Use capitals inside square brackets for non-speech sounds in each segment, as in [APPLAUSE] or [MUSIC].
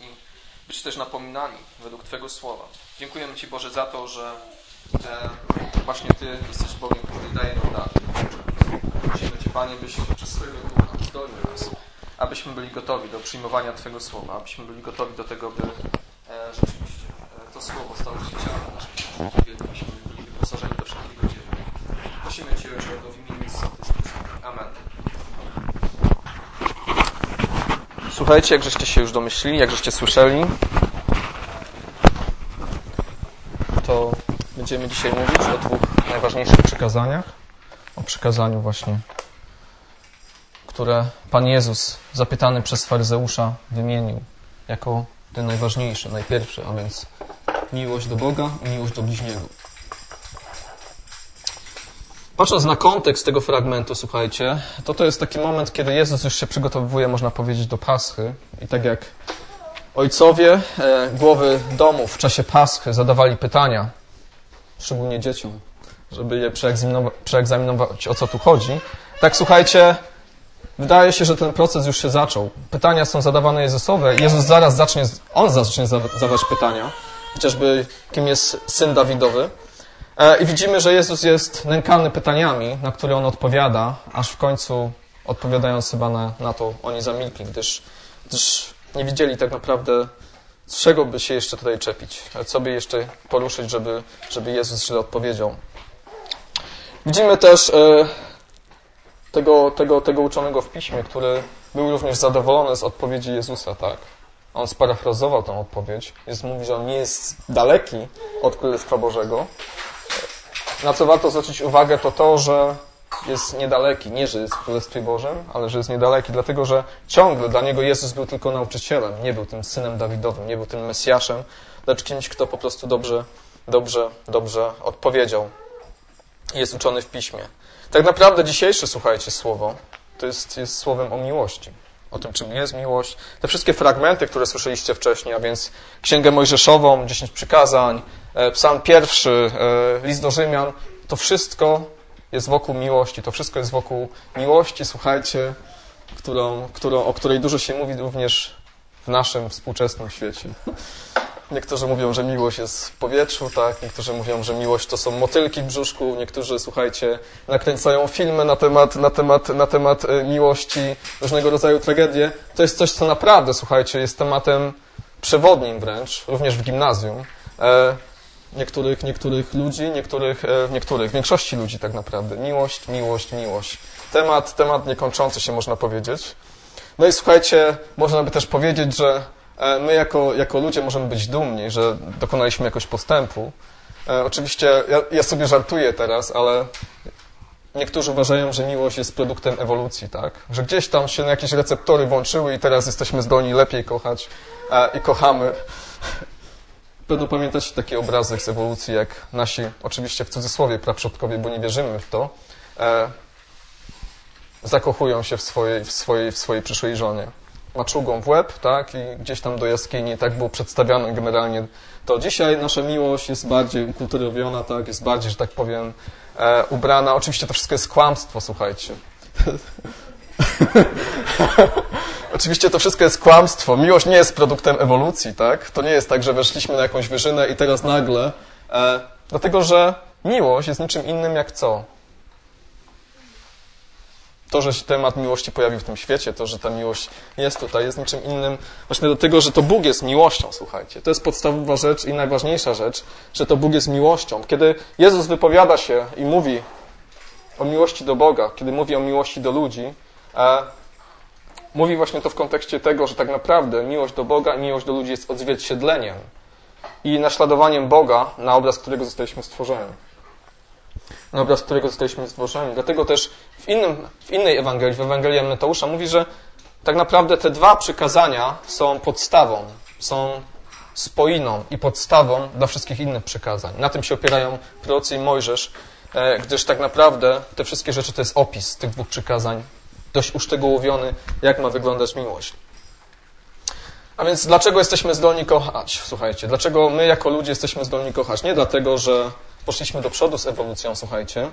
i być też napominani według Twojego słowa. Dziękujemy Ci Boże za to, że e, właśnie Ty jesteś Bogiem, który daje nam dar. Prosimy Cię Panie, byś przez swojego Ducha zdolnił nas, abyśmy byli gotowi do przyjmowania Twojego słowa, abyśmy byli gotowi do tego, by e, rzeczywiście e, to słowo stało się ciałem naszym, abyśmy byli wyposażeni do wszelkiego dzieła. Prosimy Cię, Ojcze, w imieniu Jezusa. Amen. Słuchajcie, jak żeście się już domyślili, jak żeście słyszeli, to będziemy dzisiaj mówić o dwóch najważniejszych przykazaniach. O przykazaniu właśnie, które Pan Jezus, zapytany przez faryzeusza, wymienił jako ten najważniejszy, najpierwszy, a więc miłość do Boga i miłość do bliźniego. Patrząc na kontekst tego fragmentu, słuchajcie, to to jest taki moment, kiedy Jezus już się przygotowuje, można powiedzieć, do Paschy. I tak jak ojcowie, e, głowy domów w czasie Paschy zadawali pytania, szczególnie dzieciom, żeby je przeegzaminować, przeegzaminować o co tu chodzi, tak słuchajcie, wydaje się, że ten proces już się zaczął. Pytania są zadawane Jezusowe. Jezus zaraz zacznie, on zacznie zadawać pytania, chociażby kim jest syn Dawidowy. E, I widzimy, że Jezus jest nękany pytaniami, na które on odpowiada, aż w końcu odpowiadając chyba na, na to, oni zamilkli, gdyż, gdyż nie widzieli tak naprawdę, z czego by się jeszcze tutaj czepić, co by jeszcze poruszyć, żeby, żeby Jezus źle odpowiedział. Widzimy też e, tego, tego, tego uczonego w piśmie, który był również zadowolony z odpowiedzi Jezusa, tak? On sparafrazował tę odpowiedź. Jezus mówi, że on nie jest daleki od Królestwa Bożego, na co warto zwrócić uwagę, to to, że jest niedaleki. Nie, że jest w Królestwie Bożym, ale że jest niedaleki, dlatego że ciągle dla niego Jezus był tylko nauczycielem. Nie był tym synem Dawidowym, nie był tym Mesjaszem, lecz kimś, kto po prostu dobrze, dobrze, dobrze odpowiedział. Jest uczony w piśmie. Tak naprawdę dzisiejsze, słuchajcie, słowo to jest, jest słowem o miłości. O tym, czym jest miłość. Te wszystkie fragmenty, które słyszeliście wcześniej, a więc Księgę Mojżeszową, 10 przykazań, psalm pierwszy, e, list do Rzymian, to wszystko jest wokół miłości. To wszystko jest wokół miłości, słuchajcie, którą, którą, o której dużo się mówi również w naszym współczesnym świecie. Niektórzy mówią, że miłość jest w powietrzu, tak? Niektórzy mówią, że miłość to są motylki w brzuszku. Niektórzy, słuchajcie, nakręcają filmy na temat, na temat, na temat e, miłości, różnego rodzaju tragedie. To jest coś, co naprawdę, słuchajcie, jest tematem przewodnim wręcz, również w gimnazjum niektórych, niektórych ludzi, niektórych, e, niektórych, większości ludzi tak naprawdę. Miłość, miłość, miłość. Temat, temat niekończący się można powiedzieć. No i słuchajcie, można by też powiedzieć, że e, my jako, jako ludzie możemy być dumni, że dokonaliśmy jakoś postępu. E, oczywiście ja, ja sobie żartuję teraz, ale niektórzy uważają, że miłość jest produktem ewolucji, tak? Że gdzieś tam się jakieś receptory włączyły i teraz jesteśmy zdolni lepiej kochać i kochamy. Pewno pamiętacie taki obrazek z ewolucji, jak nasi, oczywiście w cudzysłowie, praprzodkowie, bo nie wierzymy w to, e, zakochują się w swojej, w, swojej, w swojej przyszłej żonie. Maczugą w łeb, tak, i gdzieś tam do jaskini, tak było przedstawiane generalnie. To dzisiaj nasza miłość jest bardziej ukulturowiona, tak, jest bardziej, że tak powiem, e, ubrana. Oczywiście to wszystko jest kłamstwo, słuchajcie. [LAUGHS] Oczywiście to wszystko jest kłamstwo. Miłość nie jest produktem ewolucji, tak? To nie jest tak, że weszliśmy na jakąś wyżynę i teraz nagle. E, dlatego, że miłość jest niczym innym jak co? To, że się temat miłości pojawił w tym świecie, to, że ta miłość jest tutaj, jest niczym innym właśnie dlatego, że to Bóg jest miłością, słuchajcie. To jest podstawowa rzecz i najważniejsza rzecz, że to Bóg jest miłością. Kiedy Jezus wypowiada się i mówi o miłości do Boga, kiedy mówi o miłości do ludzi, e, mówi właśnie to w kontekście tego, że tak naprawdę miłość do Boga i miłość do ludzi jest odzwierciedleniem i naśladowaniem Boga na obraz, którego zostaliśmy stworzeni. Na obraz, którego zostaliśmy stworzeni. Dlatego też w, innym, w innej Ewangelii, w Ewangelii Mateusza mówi, że tak naprawdę te dwa przykazania są podstawą, są spoiną i podstawą dla wszystkich innych przykazań. Na tym się opierają prorocy i Mojżesz, e, gdyż tak naprawdę te wszystkie rzeczy to jest opis tych dwóch przykazań dość uszczegółowiony, jak ma wyglądać miłość. A więc dlaczego jesteśmy zdolni kochać? Słuchajcie, dlaczego my jako ludzie jesteśmy zdolni kochać? Nie dlatego, że poszliśmy do przodu z ewolucją, słuchajcie,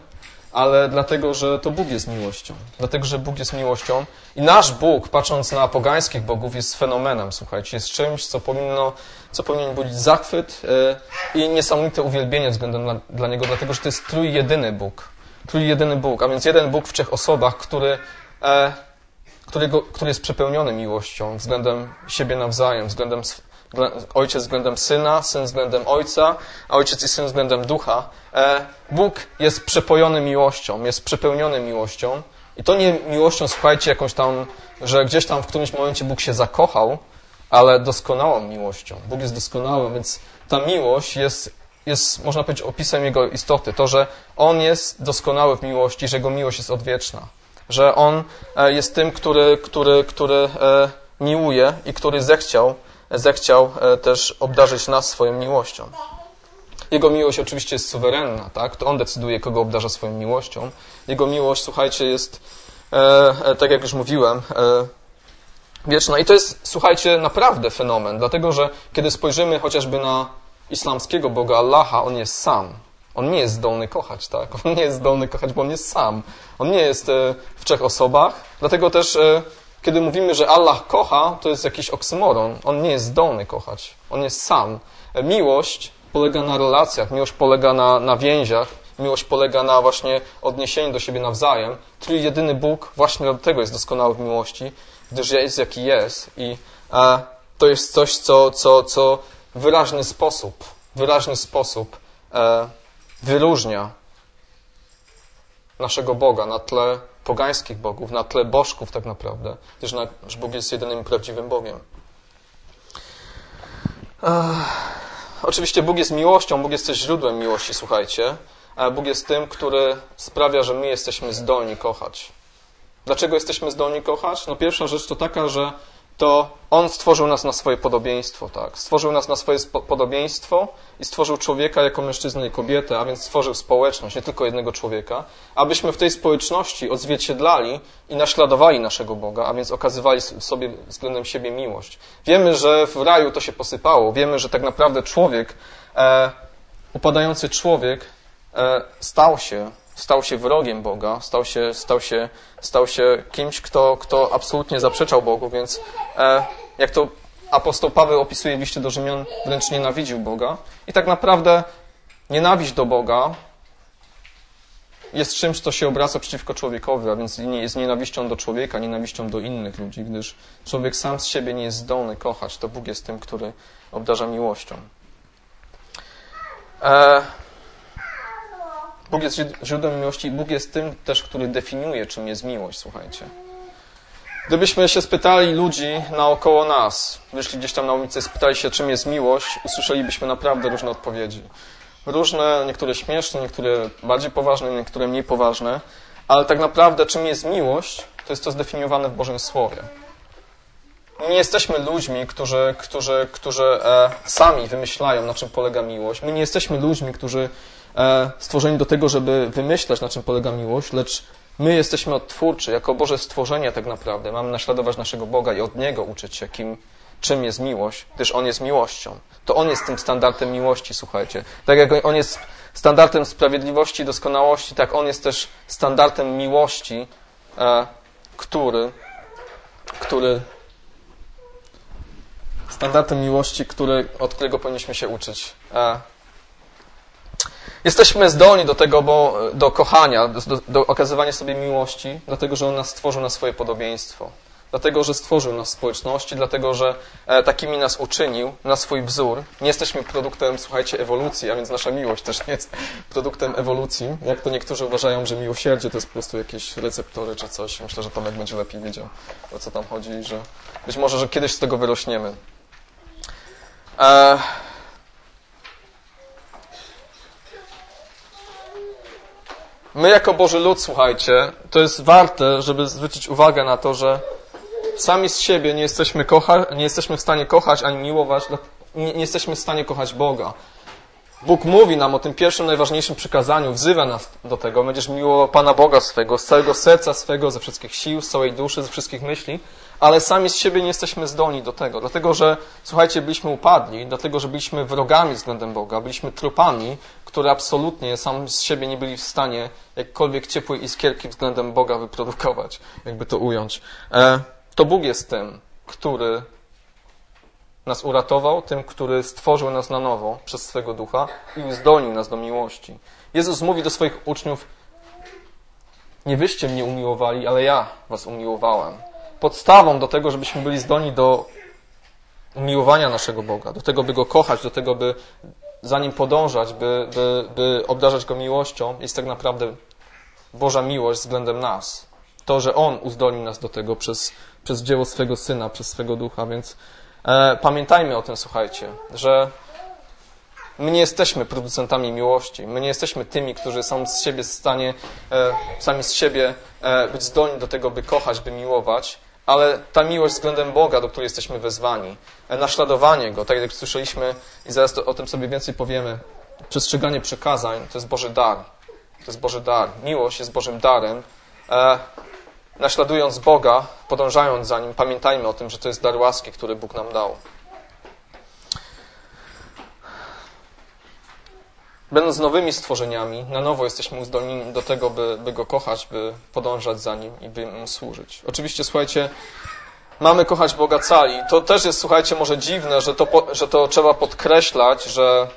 ale dlatego, że to Bóg jest miłością. Dlatego, że Bóg jest miłością i nasz Bóg, patrząc na pogańskich bogów, jest fenomenem, słuchajcie, jest czymś, co powinno, co powinien budzić zachwyt e, i niesamowite uwielbienie względem dla, dla Niego, dlatego, że to jest trójjedyny Bóg. Trójjedyny Bóg, a więc jeden Bóg w trzech osobach, który, którego, który jest przepełniony miłością względem siebie nawzajem, względem Ojciec względem Syna, Syn względem Ojca, a Ojciec i Syn względem Ducha. E, Bóg jest przepojony miłością, jest przepełniony miłością. I to nie miłością, słuchajcie, jakąś tam, że gdzieś tam w którymś momencie Bóg się zakochał, ale doskonałą miłością. Bóg jest doskonały, więc ta miłość jest, jest, można powiedzieć, opisem Jego istoty. To, że On jest doskonały w miłości, że Jego miłość jest odwieczna. Że On e, jest tym, który, który, który e, miłuje i który zechciał zechciał e, też obdarzyć nas swoją miłością. Jego miłość oczywiście jest suwerenna, tak? To on decyduje, kogo obdarza swoją miłością. Jego miłość, słuchajcie, jest, tak jak już mówiłem, wieczna. I to jest, słuchajcie, naprawdę fenomen, dlatego że kiedy spojrzymy chociażby na islamskiego Boga Allaha, on jest sam. On nie jest zdolny kochać, tak? [LAUGHS] On nie jest zdolny kochać, bo on jest sam. On nie jest e, w trzech osobach, dlatego też e, kiedy mówimy, że Allah kocha, to jest jakiś oksymoron. On nie jest zdolny kochać. On jest sam. Miłość polega na relacjach, miłość polega na, na więziach, miłość polega na właśnie odniesieniu do siebie nawzajem. Czyli jedyny Bóg właśnie do tego jest doskonały w miłości, gdyż jest jaki jest i e, to jest coś, co, co, co w wyraźny sposób, wyraźny sposób e, wyróżnia naszego Boga na tle pogańskich bogów, na tle bożków tak naprawdę, gdyż nasz Bóg jest jedynym prawdziwym Bogiem. Ech. Oczywiście Bóg jest miłością, Bóg jest też źródłem miłości, słuchajcie. Bóg jest tym, który sprawia, że my jesteśmy zdolni kochać. Dlaczego jesteśmy zdolni kochać? No pierwsza rzecz to taka, że to On stworzył nas na swoje podobieństwo, tak? Stworzył nas na swoje podobieństwo i stworzył człowieka jako mężczyznę i kobietę, a więc stworzył społeczność, nie tylko jednego człowieka, abyśmy w tej społeczności odzwierciedlali i naśladowali naszego Boga, a więc okazywali sobie względem siebie miłość. Wiemy, że w raju to się posypało. Wiemy, że tak naprawdę człowiek, e, upadający człowiek e, stał się stał się wrogiem Boga, stał się, stał się, stał się kimś, kto, kto absolutnie zaprzeczał Bogu, więc e, jak to apostoł Paweł opisuje w liście do Rzymian, wręcz nienawidził Boga. I tak naprawdę nienawiść do Boga jest czymś, co się obraca przeciwko człowiekowi, a więc jest nienawiścią do człowieka, nienawiścią do innych ludzi, gdyż człowiek sam z siebie nie jest zdolny kochać. To Bóg jest tym, który obdarza miłością. E, Bóg jest źródłem miłości Bóg jest tym też, który definiuje, czym jest miłość, słuchajcie. Gdybyśmy się spytali ludzi naokoło nas, wyszli gdzieś tam na ulicę, spytali się, czym jest miłość, usłyszelibyśmy naprawdę różne odpowiedzi. Różne, niektóre śmieszne, niektóre bardziej poważne, niektóre mniej poważne, ale tak naprawdę, czym jest miłość, to jest to zdefiniowane w Bożym Słowie. Nie jesteśmy ludźmi, którzy, którzy, którzy e, sami wymyślają, na czym polega miłość. My nie jesteśmy ludźmi, którzy stworzeni do tego, żeby wymyślać, na czym polega miłość, lecz my jesteśmy odtwórczy, jako Boże stworzenie tak naprawdę. Mamy naśladować naszego Boga i od Niego uczyć się, kim, czym jest miłość, gdyż On jest miłością. To On jest tym standardem miłości, słuchajcie. Tak jak On jest standardem sprawiedliwości doskonałości, tak On jest też standardem miłości, e, który, który standardem miłości, który, od którego powinniśmy się uczyć. Jesteśmy zdolni do tego, bo do kochania, do, do okazywania sobie miłości, dlatego że On nas stworzył na swoje podobieństwo. Dlatego, że stworzył nas w społeczności, dlatego, że e, takimi nas uczynił, na swój wzór. Nie jesteśmy produktem, słuchajcie, ewolucji, a więc nasza miłość też nie jest produktem ewolucji. Jak to niektórzy uważają, że miłosierdzie to jest po prostu jakieś receptory czy coś. Myślę, że Tomek będzie lepiej wiedział, o co tam chodzi i że być może, że kiedyś z tego wyrośniemy. E My jako Boży lud, słuchajcie, to jest warte, żeby zwrócić uwagę na to, że sami z siebie nie jesteśmy, kocha, nie jesteśmy w stanie kochać ani miłować, nie, nie jesteśmy w stanie kochać Boga. Bóg mówi nam o tym pierwszym, najważniejszym przykazaniu, wzywa nas do tego. Będziesz miłował Pana Boga swego, z całego serca swego, ze wszystkich sił, z całej duszy, ze wszystkich myśli, ale sami z siebie nie jesteśmy zdolni do tego. Dlatego, że, słuchajcie, byliśmy upadli, dlatego, że byliśmy wrogami względem Boga, byliśmy trupami, które absolutnie sam z siebie nie byli w stanie jakkolwiek ciepłej iskierki względem Boga wyprodukować, jakby to ująć. E, to Bóg jest tym, który nas uratował, tym, który stworzył nas na nowo przez swego ducha i uzdolnił nas do miłości. Jezus mówi do swoich uczniów: Nie wyście mnie umiłowali, ale ja was umiłowałem. Podstawą do tego, żebyśmy byli zdolni do umiłowania naszego Boga, do tego, by go kochać, do tego, by za nim podążać, by, by, by obdarzać go miłością, jest tak naprawdę Boża miłość względem nas. To, że On uzdolnił nas do tego przez, przez dzieło swego Syna, przez swego ducha, więc E, pamiętajmy o tym, słuchajcie, że my nie jesteśmy producentami miłości. My nie jesteśmy tymi, którzy są z siebie w stanie, e, sami z siebie e, być zdolni do tego, by kochać, by miłować, ale ta miłość względem Boga, do której jesteśmy wezwani, naśladowanie Go, tak jak słyszeliśmy i zaraz to, o tym sobie więcej powiemy, przestrzeganie przekazań, to jest Boży dar. To jest Boży dar. Miłość jest Bożym darem naśladując Boga, podążając za Nim, pamiętajmy o tym, że to jest dar łaski, który Bóg nam dał. Będąc nowymi stworzeniami, na nowo jesteśmy uzdolnieni do tego, by, by Go kochać, by podążać za Nim i by Mu służyć. Oczywiście, słuchajcie, mamy kochać Boga cali. To też jest, słuchajcie, może dziwne, że to, że to trzeba podkreślać, że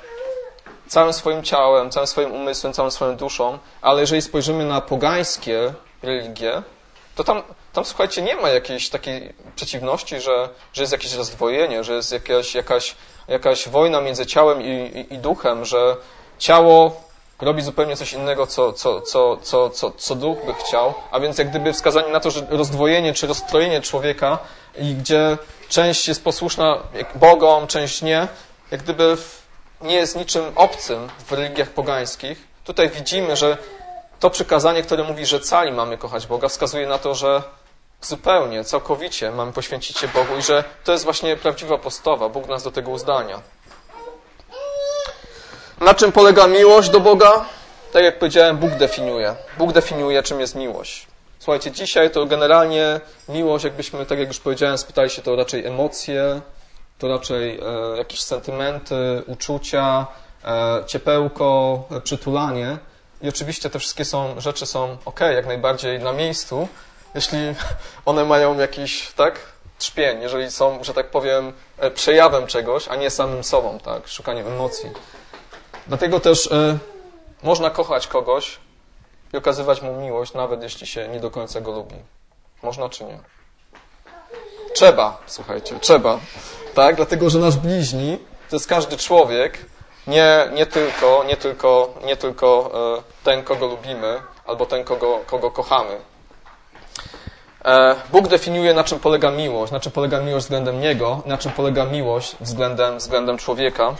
całym swoim ciałem, całym swoim umysłem, całą swoją duszą, ale jeżeli spojrzymy na pogańskie religie, to tam, tam słuchajcie, nie ma jakiejś takiej przeciwności, że, że jest jakieś rozdwojenie, że jest jakaś, jakaś, jakaś wojna między ciałem i, i, i duchem, że ciało robi zupełnie coś innego, co, co, co, co, co, co duch by chciał, a więc jak gdyby wskazanie na to, że rozdwojenie czy rozstrojenie człowieka i gdzie część jest posłuszna Bogom, część nie, jak gdyby nie jest niczym obcym w religiach pogańskich. Tutaj widzimy, że to przykazanie, które mówi, że cali mamy kochać Boga, wskazuje na to, że zupełnie, całkowicie mamy poświęcić się Bogu i że to jest właśnie prawdziwa postawa. Bóg nas do tego uzdania. Na czym polega miłość do Boga? Tak jak powiedziałem, Bóg definiuje. Bóg definiuje, czym jest miłość. Słuchajcie, dzisiaj to generalnie miłość, jakbyśmy, tak jak już powiedziałem, spytali się, to raczej emocje, to raczej e, jakieś sentymenty, uczucia, e, ciepełko, e, przytulanie. I oczywiście te wszystkie są, rzeczy są ok, jak najbardziej na miejscu, jeśli [LAUGHS] one mają jakiś, tak, trzpień, jeżeli są, że tak powiem, e, przejawem czegoś, a nie samym sobą, tak, szukaniem emocji. Dlatego też y, można kochać kogoś i okazywać mu miłość, nawet jeśli się nie do końca go lubi. Można czy nie? Trzeba, słuchajcie, trzeba. Tak? Dlatego, że nasz bliźni to jest każdy człowiek, nie, nie tylko, nie tylko, nie tylko e, ten, kogo lubimy, albo ten, kogo, kogo kochamy. E, Bóg definiuje, na czym polega miłość, na czym polega miłość względem Niego, na czym polega miłość względem, względem człowieka.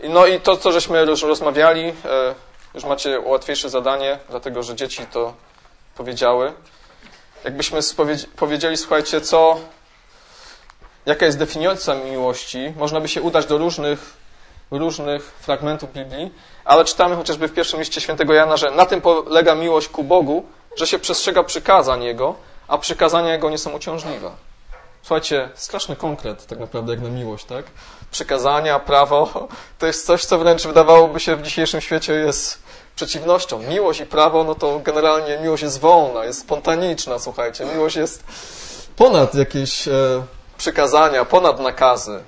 No i to, co żeśmy już rozmawiali, e, już macie łatwiejsze zadanie, dlatego że dzieci to powiedziały. Jakbyśmy powiedzieli, słuchajcie, co, jaka jest definicja miłości, można by się udać do różnych różnych fragmentów Biblii, ale czytamy chociażby w pierwszym liście świętego Jana, że na tym polega miłość ku Bogu, że się przestrzega przykazań Jego, a przykazania Jego nie są uciążliwe. Słuchajcie, straszny konkret tak naprawdę jak na miłość, tak? Przykazania, prawo, to jest coś, co wręcz wydawałoby się w dzisiejszym świecie jest przeciwnością. Miłość i prawo, no to generalnie miłość jest wolna, jest spontaniczna, słuchajcie. Miłość jest ponad jakieś e, przykazania, ponad nakazy.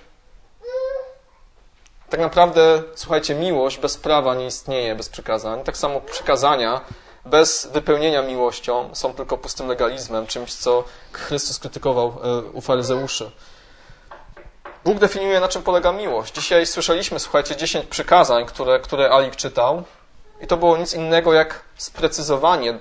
Tak naprawdę, słuchajcie, miłość bez prawa nie istnieje, bez przykazań. Tak samo przykazania bez wypełnienia miłością są tylko pustym legalizmem, czymś, co Chrystus krytykował e, u faryzeuszy. Bóg definiuje, na czym polega miłość. Dzisiaj słyszeliśmy, słuchajcie, dziesięć przykazań, które, które Alik czytał, i to było nic innego jak sprecyzowanie,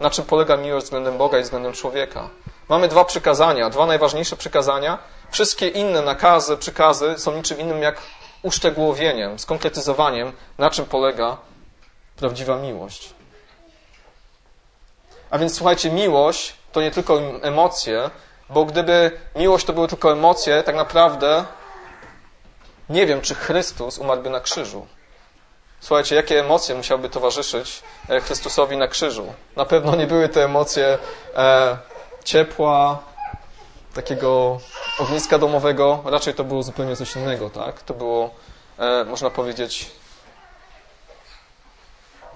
na czym polega miłość względem Boga i względem człowieka. Mamy dwa przykazania, dwa najważniejsze przykazania. Wszystkie inne nakazy, przykazy są niczym innym jak uszczegółowieniem, skonkretyzowaniem, na czym polega prawdziwa miłość. A więc słuchajcie, miłość to nie tylko emocje, bo gdyby miłość to były tylko emocje, tak naprawdę nie wiem, czy Chrystus umarłby na krzyżu. Słuchajcie, jakie emocje musiałyby towarzyszyć e, Chrystusowi na krzyżu? Na pewno nie były te emocje e, ciepła, takiego ogniska domowego, raczej to było zupełnie coś innego, tak? To było, e, można powiedzieć,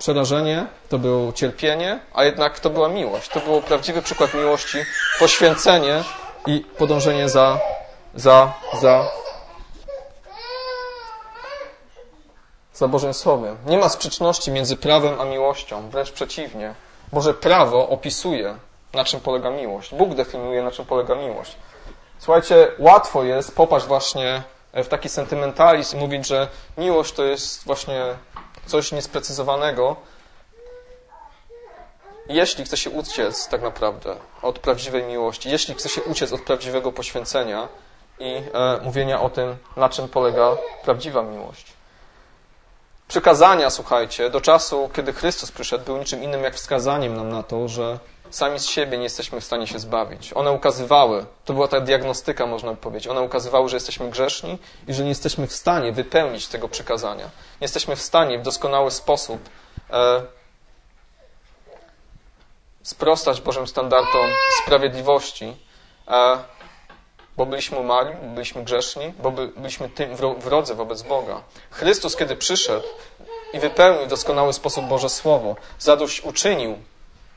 przerażenie, to było cierpienie, a jednak to była miłość. To był prawdziwy przykład miłości, poświęcenie i podążenie za, za, za, za Bożym Słowem. Nie ma sprzeczności między prawem a miłością, wręcz przeciwnie. Boże prawo opisuje, na czym polega miłość. Bóg definiuje, na czym polega miłość. Słuchajcie, łatwo jest popaść właśnie w taki sentymentalizm mówić, że miłość to jest właśnie coś niesprecyzowanego, jeśli chce się uciec tak naprawdę od prawdziwej miłości, jeśli chce się uciec od prawdziwego poświęcenia i e, mówienia o tym, na czym polega prawdziwa miłość. Przykazania, słuchajcie, do czasu, kiedy Chrystus przyszedł, był niczym innym jak wskazaniem nam na to, że sami z siebie nie jesteśmy w stanie się zbawić. One ukazywały, to była ta diagnostyka, można by powiedzieć, one ukazywały, że jesteśmy grzeszni i że nie jesteśmy w stanie wypełnić tego przykazania. Nie jesteśmy w stanie w doskonały sposób e, sprostać Bożym standardom sprawiedliwości, e, bo byliśmy umarli, byliśmy grzeszni, bo byliśmy tym wrodzy wobec Boga. Chrystus, kiedy przyszedł i wypełnił w doskonały sposób Boże Słowo, zadość uczynił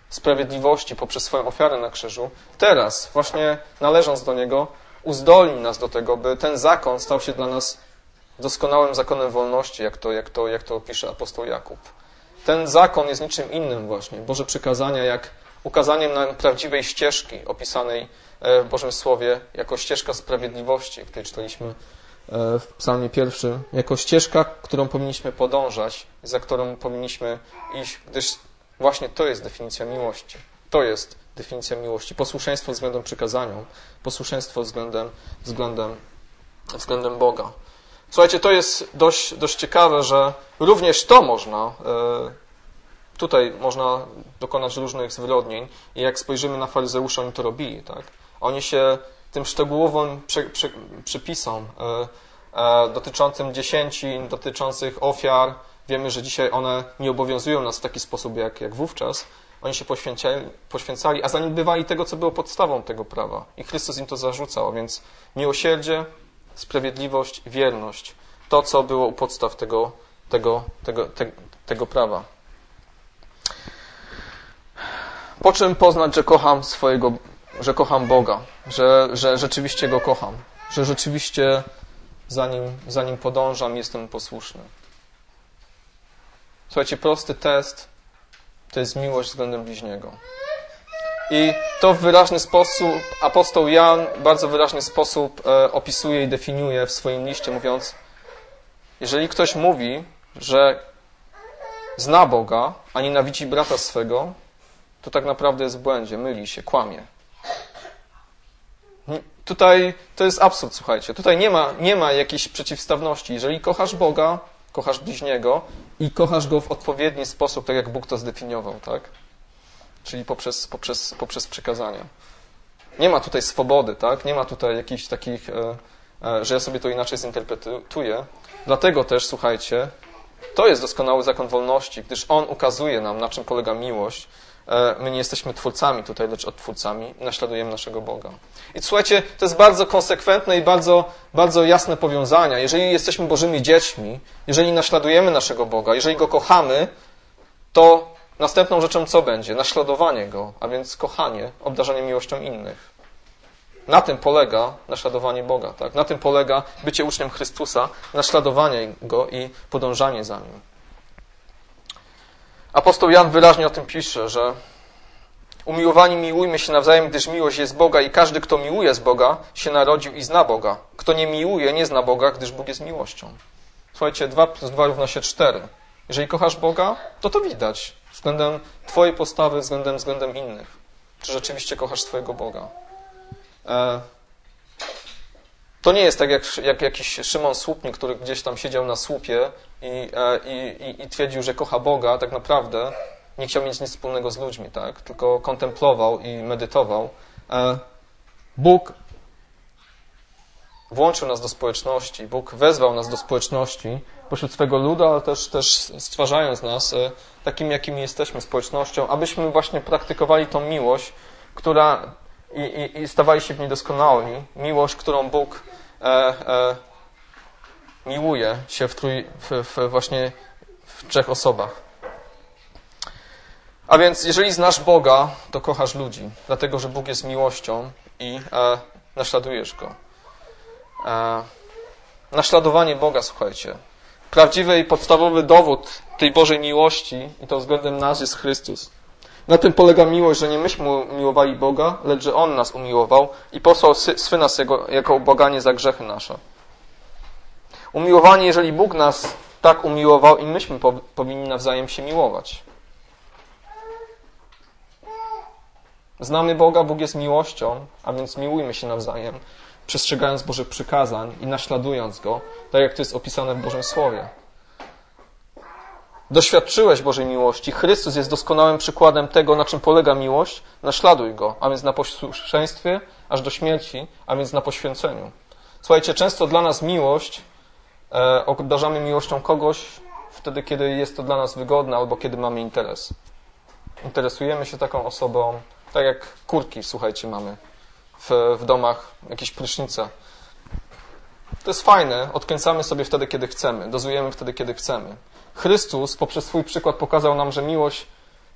sprawiedliwości poprzez swoją ofiarę na krzyżu, teraz, właśnie należąc do Niego, uzdolni nas do tego, by ten zakon stał się dla nas doskonałym zakonem wolności, jak to, jak to, jak to pisze apostoł Jakub. Ten zakon jest niczym innym właśnie. Boże przykazania, jak ukazaniem nam prawdziwej ścieżki opisanej e, w Bożym Słowie jako ścieżka sprawiedliwości, o której czytaliśmy e, w psalmie pierwszym, jako ścieżka, którą powinniśmy podążać, za którą powinniśmy iść, gdyż Właśnie to jest definicja miłości. To jest definicja miłości. Posłuszeństwo względem przykazaniom, posłuszeństwo względem, względem, względem Boga. Słuchajcie, to jest dość, dość ciekawe, że również to można, e, tutaj można dokonać różnych zwyrodnień i jak spojrzymy na faryzeuszy, oni to robili, tak? Oni się tym szczegółowym przy, przy, przypisom e, e, dotyczącym dziesięci, dotyczących ofiar, Wiemy, że dzisiaj one nie obowiązują nas w taki sposób jak, jak wówczas. Oni się poświęcali, poświęcali, a zaniedbywali tego, co było podstawą tego prawa. I Chrystus im to zarzucał, więc miłosierdzie, sprawiedliwość, wierność. To, co było u podstaw tego, tego, tego, te, tego prawa. Po czym poznać, że kocham swojego, że kocham Boga, że, że rzeczywiście Go kocham, że rzeczywiście za Nim, za nim podążam, jestem posłuszny. Słuchajcie, prosty test to jest miłość względem bliźniego. I to w wyraźny sposób apostoł Jan bardzo wyraźny sposób e, opisuje i definiuje w swoim liście, mówiąc: Jeżeli ktoś mówi, że zna Boga, a nienawidzi brata swego, to tak naprawdę jest w błędzie, myli się, kłamie. Tutaj to jest absurd, słuchajcie. Tutaj nie ma, nie ma jakiejś przeciwstawności. Jeżeli kochasz Boga, kochasz bliźniego i kochasz go w odpowiedni sposób, tak jak Bóg to zdefiniował, tak? Czyli poprzez, poprzez, poprzez przykazania. Nie ma tutaj swobody, tak? Nie ma tutaj jakichś takich, e, e, że ja sobie to inaczej zinterpretuję. Dlatego też, słuchajcie, to jest doskonały zakon wolności, gdyż on ukazuje nam, na czym polega miłość, my nie jesteśmy twórcami tutaj, lecz odtwórcami. Naśladujemy naszego Boga. I słuchajcie, to jest bardzo konsekwentne i bardzo, bardzo jasne powiązania. Jeżeli jesteśmy Bożymi dziećmi, jeżeli naśladujemy naszego Boga, jeżeli Go kochamy, to następną rzeczą co będzie? Naśladowanie Go, a więc kochanie, obdarzanie miłością innych. Na tym polega naśladowanie Boga. Tak? Na tym polega bycie uczniem Chrystusa, naśladowanie Go i podążanie za Nim. Apostoł Jan wyraźnie o tym pisze, że umiłowani miłujmy się nawzajem, gdyż miłość jest Boga i każdy, kto miłuje z Boga, się narodził i zna Boga. Kto nie miłuje, nie zna Boga, gdyż Bóg jest miłością. Słuchajcie, 2 plus 2 równa się 4. Jeżeli kochasz Boga, to to widać względem Twojej postawy, względem, względem innych. Czy rzeczywiście kochasz swojego Boga? E, to nie jest tak jak, jak jakiś Szymon Słupnik, który gdzieś tam siedział na słupie i, e, i, i twierdził, że kocha Boga, tak naprawdę nie chciał mieć nic wspólnego z ludźmi, tak? tylko kontemplował i medytował. E, Bóg włączył nas do społeczności, Bóg wezwał nas do społeczności pośród swego ludu, ale też, też stwarzając nas e, takim, jakimi jesteśmy społecznością, abyśmy właśnie praktykowali tą miłość, która i, i, i stawali się w niej doskonali. Miłość, którą Bóg e, e, miłuje się w, trój, w, w właśnie w trzech osobach. A więc, jeżeli znasz Boga, to kochasz ludzi, dlatego że Bóg jest miłością i e, naśladujesz Go. E, naśladowanie Boga, słuchajcie. Prawdziwy i podstawowy dowód tej Bożej miłości, i to względem nas, jest Chrystus. Na tym polega miłość, że nie myśmy umiłowali Boga, lecz że On nas umiłował i posłał Syna Jego jako uboganie za grzechy nasze. Umiłowanie, jeżeli Bóg nas tak umiłował i myśmy powinni nawzajem się miłować. Znamy Boga, Bóg jest miłością, a więc miłujmy się nawzajem, przestrzegając Bożych przykazań i naśladując Go, tak jak to jest opisane w Bożym Słowie. Doświadczyłeś Bożej miłości. Chrystus jest doskonałym przykładem tego, na czym polega miłość. Naśladuj Go, a więc na posłuszeństwie aż do śmierci, a więc na poświęceniu. Słuchajcie, często dla nas miłość, e, obdarzamy miłością kogoś wtedy, kiedy jest to dla nas wygodne albo kiedy mamy interes. Interesujemy się taką osobą, tak jak kurki, słuchajcie, mamy w, w domach, jakieś prysznice. To jest fajne, odkręcamy sobie wtedy, kiedy chcemy, dozujemy wtedy, kiedy chcemy. Chrystus poprzez swój przykład pokazał nam, że miłość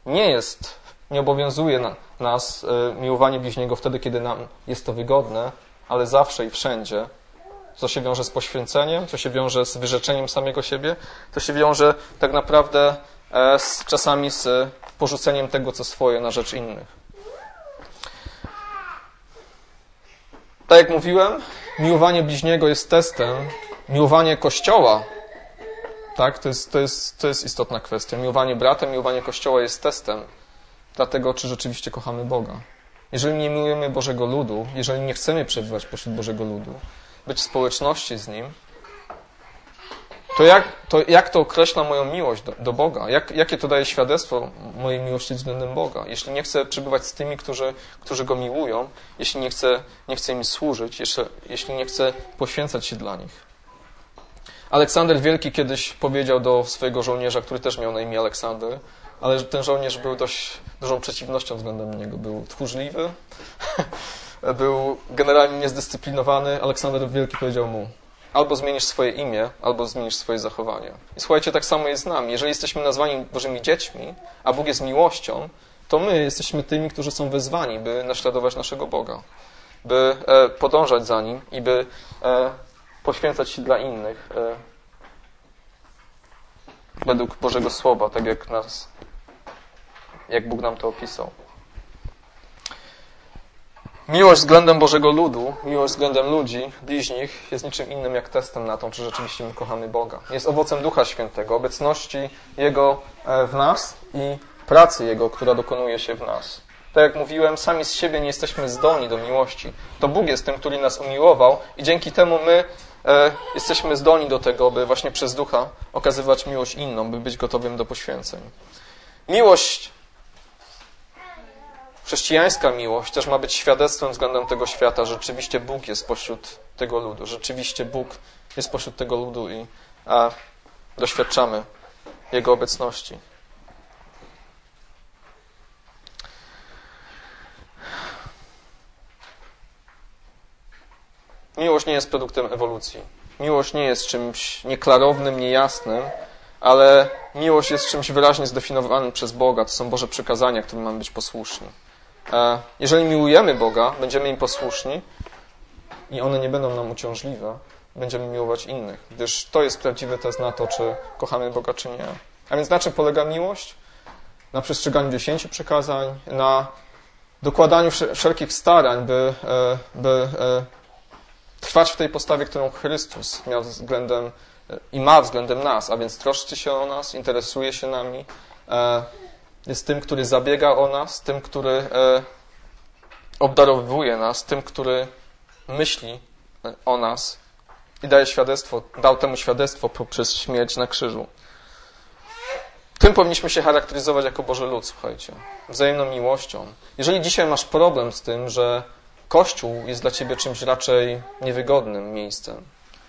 nie jest, nie obowiązuje na, nas y, miłowanie bliźniego wtedy, kiedy nam jest to wygodne, ale zawsze i wszędzie. Co się wiąże z poświęceniem, co się wiąże z wyrzeczeniem samego siebie, to się wiąże tak naprawdę e, z, czasami z porzuceniem tego, co swoje na rzecz innych. Tak jak mówiłem, miłowanie bliźniego jest testem, miłowanie Kościoła, tak, to jest, to jest, to jest istotna kwestia. Miłowanie brata, miłowanie Kościoła jest testem dlatego, czy rzeczywiście kochamy Boga. Jeżeli nie miłujemy Bożego ludu, jeżeli nie chcemy przebywać pośród Bożego ludu, być w społeczności z Nim, to jak to, jak to określa moją miłość do, do Boga? Jak, jakie to daje świadectwo mojej miłości względem Boga? Jeśli nie chcę przebywać z tymi, którzy, którzy Go miłują, jeśli nie chcę, nie chcę im służyć, jeśli, jeśli nie chcę poświęcać się dla nich. Aleksander Wielki kiedyś powiedział do swojego żołnierza, który też miał na imię Aleksander, ale ten żołnierz był dość dużą przeciwnością względem niego. Był tchórzliwy, [LAUGHS] był generalnie niezdyscyplinowany. Aleksander Wielki powiedział mu, albo zmienisz swoje imię, albo zmienisz swoje zachowanie. I słuchajcie, tak samo jest z nami. Jeżeli jesteśmy nazwani Bożymi dziećmi, a Bóg jest miłością, to my jesteśmy tymi, którzy są wezwani, by naśladować naszego Boga, by e, podążać za Nim i by e, poświęcać się dla innych e, według Bożego Słowa, tak jak nas, jak Bóg nam to opisał. Miłość względem Bożego ludu, miłość względem ludzi, bliźnich, jest niczym innym jak testem na to, czy rzeczywiście my kochamy Boga. Jest owocem Ducha Świętego, obecności Jego e, w nas i pracy Jego, która dokonuje się w nas. Tak jak mówiłem, sami z siebie nie jesteśmy zdolni do miłości. To Bóg jest tym, który nas umiłował i dzięki temu my jesteśmy zdolni do tego, by właśnie przez Ducha okazywać miłość inną, by być gotowym do poświęceń. Miłość Chrześcijańska miłość też ma być świadectwem względem tego świata, rzeczywiście Bóg jest pośród tego ludu. Rzeczywiście Bóg jest pośród tego ludu i doświadczamy Jego obecności. Miłość nie jest produktem ewolucji. Miłość nie jest czymś nieklarownym, niejasnym, ale miłość jest czymś wyraźnie zdefiniowanym przez Boga. To są Boże przykazania, którym mamy być posłuszni. E, jeżeli miłujemy Boga, będziemy im posłuszni i one nie będą nam uciążliwe, będziemy miłować innych, gdyż to jest prawdziwy test na to, czy kochamy Boga, czy nie. A więc na czym polega miłość? Na przestrzeganiu dziesięciu przykazań, na dokładaniu wszelkich starań, by, e, by e, trwać w tej postawie, którą Chrystus miał względem i ma względem nas, a więc troszczy się o nas, interesuje się nami, jest tym, który zabiega o nas, tym, który e, obdarowuje nas, tym, który myśli o nas i daje świadectwo, dał temu świadectwo poprzez śmierć na krzyżu. Tym powinniśmy się charakteryzować jako Boży lud, słuchajcie. Wzajemną miłością. Jeżeli dzisiaj masz problem z tym, że Kościół jest dla ciebie czymś raczej niewygodnym miejscem,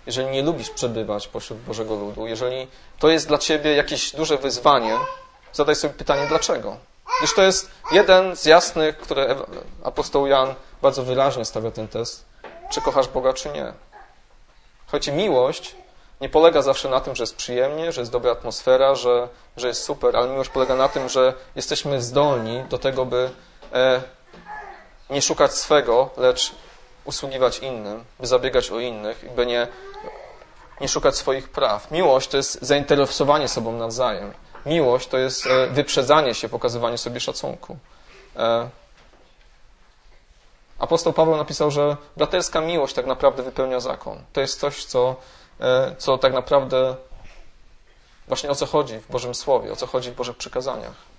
jeżeli nie lubisz przebywać pośród Bożego ludu, jeżeli to jest dla ciebie jakieś duże wyzwanie, zadaj sobie pytanie, dlaczego? Gdyż to jest jeden z jasnych, które apostoł Jan bardzo wyraźnie stawia ten test, czy kochasz Boga, czy nie. Słuchajcie, miłość nie polega zawsze na tym, że jest przyjemnie, że jest dobra atmosfera, że, że jest super, ale miłość polega na tym, że jesteśmy zdolni do tego, by e, nie szukać swego, lecz usługiwać innym, by zabiegać o innych, by nie, nie szukać swoich praw. Miłość to jest zainteresowanie sobą nawzajem. Miłość to jest e, wyprzedzanie się, pokazywanie sobie szacunku. E, apostoł Paweł napisał, że braterska miłość tak naprawdę wypełnia zakon. To jest coś, co, e, co tak naprawdę właśnie o co chodzi w Bożym Słowie, o co chodzi w Bożych przykazaniach.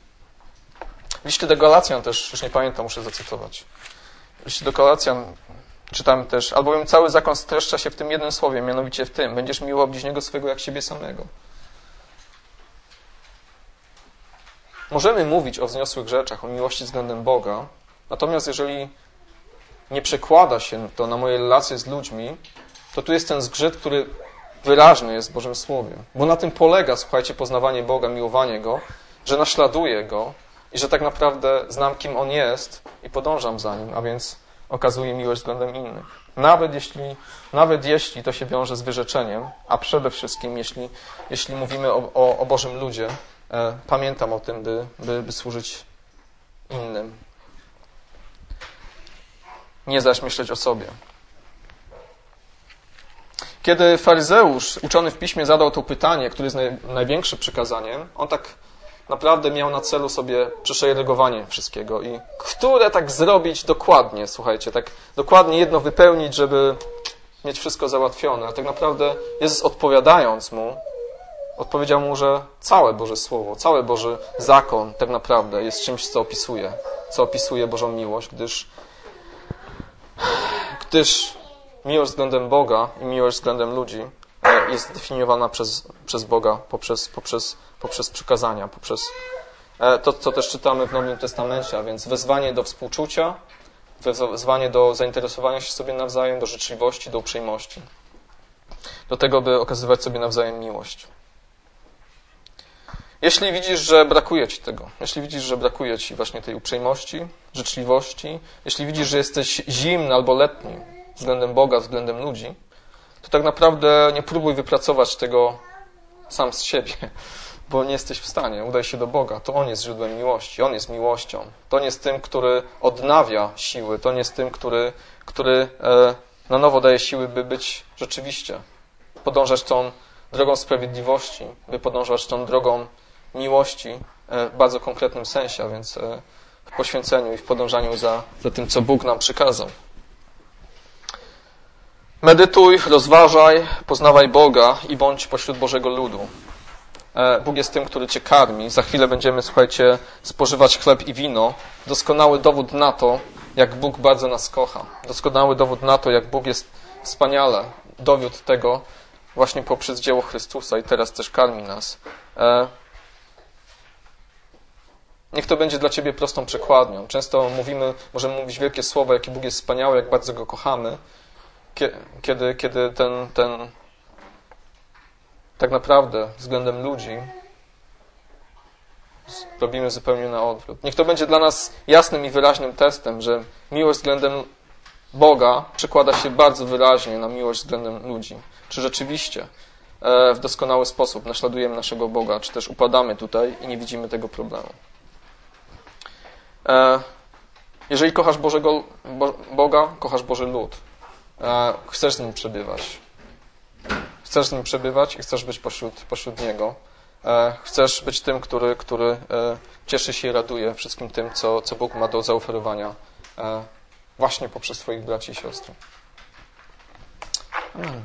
W liście do Galacjan też, już nie pamiętam, muszę zacytować. W liście do Galacjan czytamy też, albowiem cały zakon streszcza się w tym jednym słowie, mianowicie w tym, będziesz miłował bliźniego swego jak siebie samego. Możemy mówić o wzniosłych rzeczach, o miłości względem Boga, natomiast jeżeli nie przekłada się to na moje relacje z ludźmi, to tu jest ten zgrzyt, który wyraźny jest w Bożym Słowie. Bo na tym polega, słuchajcie, poznawanie Boga, miłowanie Go, że naśladuję Go i że tak naprawdę znam, kim On jest i podążam za Nim, a więc okazuję miłość względem innych. Nawet jeśli, nawet jeśli to się wiąże z wyrzeczeniem, a przede wszystkim jeśli, jeśli mówimy o, o, o Bożym ludzie, e, pamiętam o tym, by, by, by służyć innym. Nie zaś myśleć o sobie. Kiedy faryzeusz, uczony w piśmie, zadał to pytanie, które jest naj, największym przykazaniem, on tak naprawdę miał na celu sobie przeszeregowanie wszystkiego i które tak zrobić dokładnie, słuchajcie, tak dokładnie jedno wypełnić, żeby mieć wszystko załatwione. A tak naprawdę Jezus odpowiadając mu, odpowiedział mu, że całe Boże Słowo, cały Boży zakon tak naprawdę jest czymś, co opisuje, co opisuje Bożą miłość, gdyż, gdyż miłość względem Boga i miłość względem ludzi jest zdefiniowana przez, przez Boga poprzez, poprzez, poprzez przykazania, poprzez e, to, co też czytamy w Nowym Testamencie, a więc wezwanie do współczucia, wezwanie do zainteresowania się sobie nawzajem, do życzliwości, do uprzejmości. Do tego, by okazywać sobie nawzajem miłość. Jeśli widzisz, że brakuje ci tego, jeśli widzisz, że brakuje ci właśnie tej uprzejmości, życzliwości, jeśli widzisz, że jesteś zimny albo letni względem Boga, względem ludzi, to tak naprawdę nie próbuj wypracować tego sam z siebie, [LAUGHS] bo nie jesteś w stanie. Udaj się do Boga. To On jest źródłem miłości. On jest miłością. To nie jest tym, który odnawia siły. To nie jest tym, który, który e, na nowo daje siły, by być rzeczywiście, podążać tą drogą sprawiedliwości, by podążać tą drogą miłości e, w bardzo konkretnym sensie, a więc e, w poświęceniu i w podążaniu za, za tym, co Bóg nam przykazał. Medytuj, rozważaj, poznawaj Boga i bądź pośród Bożego ludu. E, Bóg jest tym, który cię karmi. Za chwilę będziemy, słuchajcie, spożywać chleb i wino. Doskonały dowód na to, jak Bóg bardzo nas kocha. Doskonały dowód na to, jak Bóg jest wspaniale. Dowód tego właśnie poprzez dzieło Chrystusa i teraz też karmi nas. E, niech to będzie dla Ciebie prostą przekładnią. Często mówimy, możemy mówić wielkie słowa, jaki Bóg jest wspaniały, jak bardzo Go kochamy, kiedy, kiedy ten, ten tak naprawdę względem ludzi robimy zupełnie na odwrót. Niech to będzie dla nas jasnym i wyraźnym testem, że miłość względem Boga przekłada się bardzo wyraźnie na miłość względem ludzi. Czy rzeczywiście e, w doskonały sposób naśladujemy naszego Boga, czy też upadamy tutaj i nie widzimy tego problemu. E, jeżeli kochasz Bożego, Boga, kochasz Boży lud chcesz z nim przebywać. Chcesz z nim przebywać i chcesz być pośród, pośród niego. E, chcesz być tym, który, który e, cieszy się i raduje wszystkim tym, co, co Bóg ma do zaoferowania e, właśnie poprzez swoich braci i siostry. Amen.